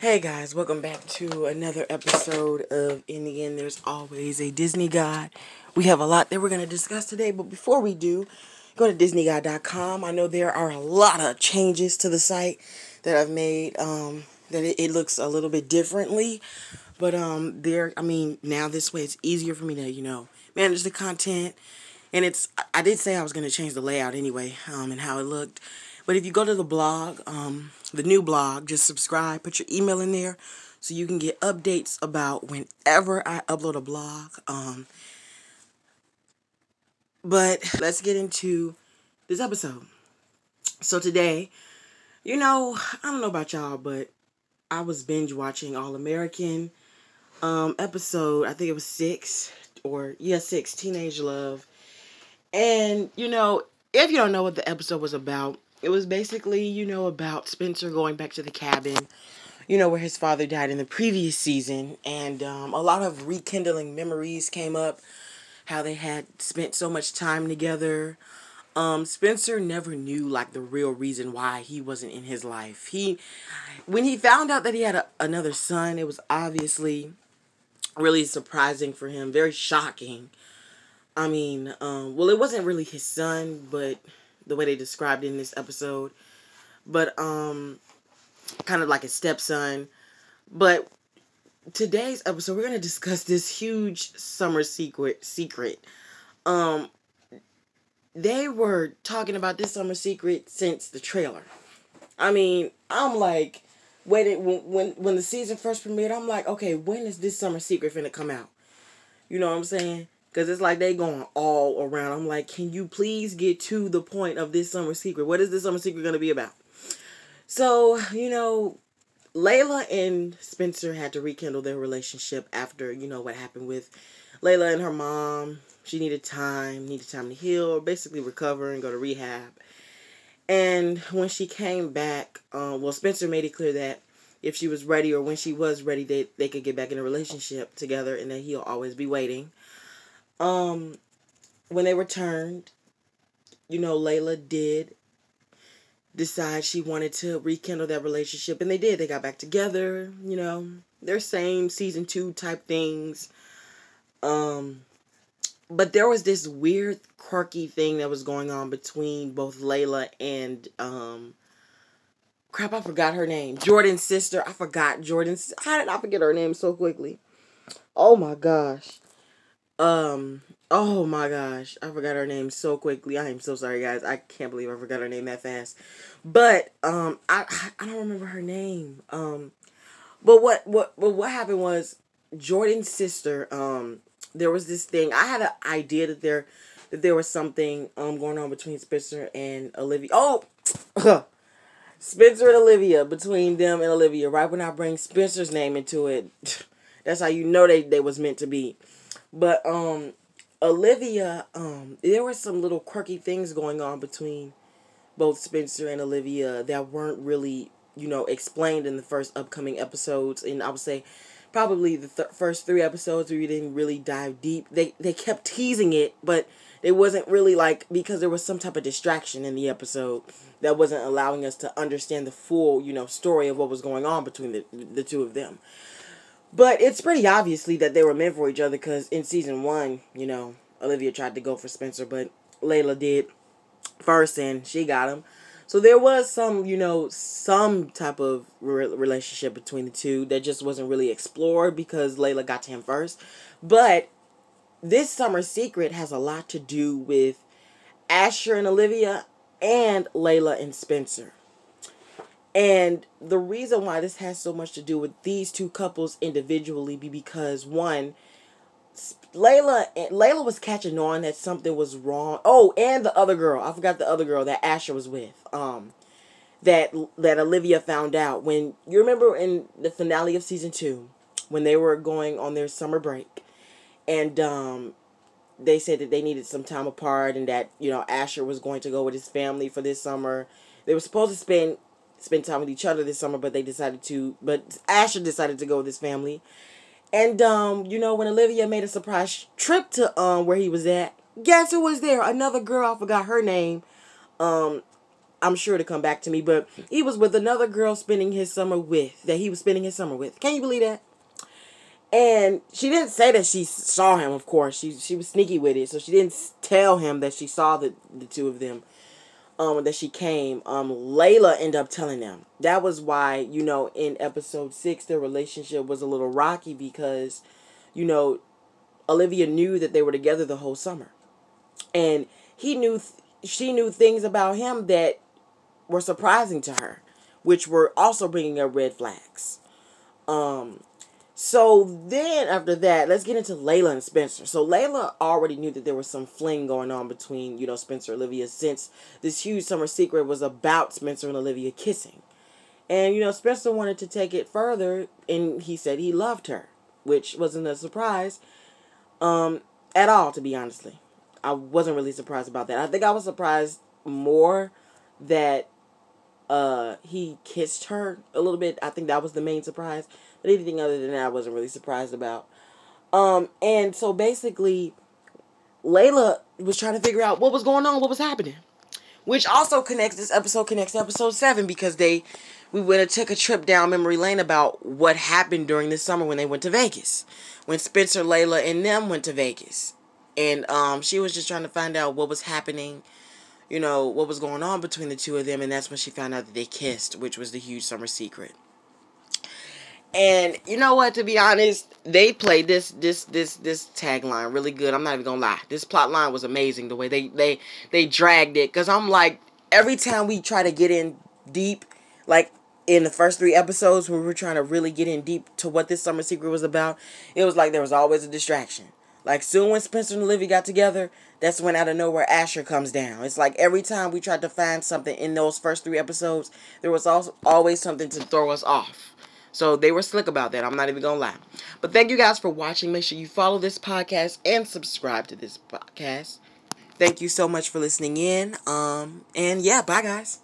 Hey guys, welcome back to another episode of In the End There's Always a Disney Guide. We have a lot that we're going to discuss today, but before we do, go to DisneyGuide.com. I know there are a lot of changes to the site that I've made, um, that it, it looks a little bit differently. But um, there, I mean, now this way it's easier for me to, you know, manage the content. And it's, I did say I was going to change the layout anyway, um, and how it looked. But if you go to the blog, um, the new blog, just subscribe, put your email in there so you can get updates about whenever I upload a blog. Um, but let's get into this episode. So today, you know, I don't know about y'all, but I was binge watching All American um episode, I think it was 6 or yeah, 6 Teenage Love. And you know, if you don't know what the episode was about, it was basically, you know, about Spencer going back to the cabin, you know, where his father died in the previous season. And um, a lot of rekindling memories came up, how they had spent so much time together. Um, Spencer never knew like the real reason why he wasn't in his life. He, when he found out that he had a, another son, it was obviously really surprising for him, very shocking. I mean, um, well, it wasn't really his son, but the way they described it in this episode. But um kind of like a stepson. But today's episode we're going to discuss this huge summer secret secret. Um they were talking about this summer secret since the trailer. I mean, I'm like waiting when when when the season first premiered, I'm like, okay, when is this summer secret finna come out? You know what I'm saying? Cause it's like they going all around. I'm like, can you please get to the point of this summer secret? What is this summer secret gonna be about? So, you know, Layla and Spencer had to rekindle their relationship after, you know, what happened with Layla and her mom. She needed time, needed time to heal, basically recover and go to rehab. And when she came back, um, well, Spencer made it clear that if she was ready or when she was ready, they, they could get back in a relationship together and that he'll always be waiting. Um, when they returned, you know, Layla did decide she wanted to rekindle that relationship, and they did. They got back together. You know, their same season two type things. Um, but there was this weird, quirky thing that was going on between both Layla and um. Crap, I forgot her name. Jordan's sister. I forgot Jordan's. How did I forget her name so quickly? Oh my gosh. Um, oh my gosh, I forgot her name so quickly. I am so sorry, guys. I can't believe I forgot her name that fast. But um, I I don't remember her name. Um, but what what what what happened was Jordan's sister. Um, there was this thing. I had an idea that there that there was something um going on between Spencer and Olivia. Oh. Spencer and Olivia between them and Olivia. Right when I bring Spencer's name into it, that's how you know they they was meant to be. But um Olivia, um, there were some little quirky things going on between both Spencer and Olivia that weren't really, you know, explained in the first upcoming episodes. And I would say probably the th- first three episodes we didn't really dive deep. They they kept teasing it, but it wasn't really like because there was some type of distraction in the episode that wasn't allowing us to understand the full, you know, story of what was going on between the the two of them. But it's pretty obviously that they were meant for each other because in season one, you know, Olivia tried to go for Spencer, but Layla did first and she got him. So there was some, you know, some type of re- relationship between the two that just wasn't really explored because Layla got to him first. But this summer secret has a lot to do with Asher and Olivia and Layla and Spencer. And the reason why this has so much to do with these two couples individually be because one, Layla Layla was catching on that something was wrong. Oh, and the other girl, I forgot the other girl that Asher was with. Um, that that Olivia found out when you remember in the finale of season two, when they were going on their summer break, and um, they said that they needed some time apart, and that you know Asher was going to go with his family for this summer. They were supposed to spend spend time with each other this summer, but they decided to. But Asher decided to go with his family, and um, you know when Olivia made a surprise trip to um where he was at, guess who was there? Another girl. I forgot her name. Um, I'm sure to come back to me. But he was with another girl spending his summer with that he was spending his summer with. Can you believe that? And she didn't say that she saw him. Of course, she she was sneaky with it, so she didn't tell him that she saw the the two of them. Um, that she came. Um, Layla ended up telling them. That was why you know in episode six their relationship was a little rocky because, you know, Olivia knew that they were together the whole summer, and he knew th- she knew things about him that were surprising to her, which were also bringing up red flags. Um, so then after that, let's get into Layla and Spencer. So Layla already knew that there was some fling going on between, you know, Spencer and Olivia since this huge summer secret was about Spencer and Olivia kissing. And, you know, Spencer wanted to take it further and he said he loved her, which wasn't a surprise um, at all, to be honestly. I wasn't really surprised about that. I think I was surprised more that uh, he kissed her a little bit. I think that was the main surprise. But anything other than that, I wasn't really surprised about. Um, and so basically, Layla was trying to figure out what was going on, what was happening. Which also connects, this episode connects to episode 7 because they, we went and took a trip down memory lane about what happened during the summer when they went to Vegas. When Spencer, Layla, and them went to Vegas. And um, she was just trying to find out what was happening, you know, what was going on between the two of them. And that's when she found out that they kissed, which was the huge summer secret. And you know what? To be honest, they played this this this this tagline really good. I'm not even gonna lie. This plot line was amazing. The way they they they dragged it. Cause I'm like every time we try to get in deep, like in the first three episodes where we were trying to really get in deep to what this summer secret was about, it was like there was always a distraction. Like soon when Spencer and Olivia got together, that's when out of nowhere Asher comes down. It's like every time we tried to find something in those first three episodes, there was also always something to throw us off. So they were slick about that. I'm not even going to lie. But thank you guys for watching. Make sure you follow this podcast and subscribe to this podcast. Thank you so much for listening in. Um and yeah, bye guys.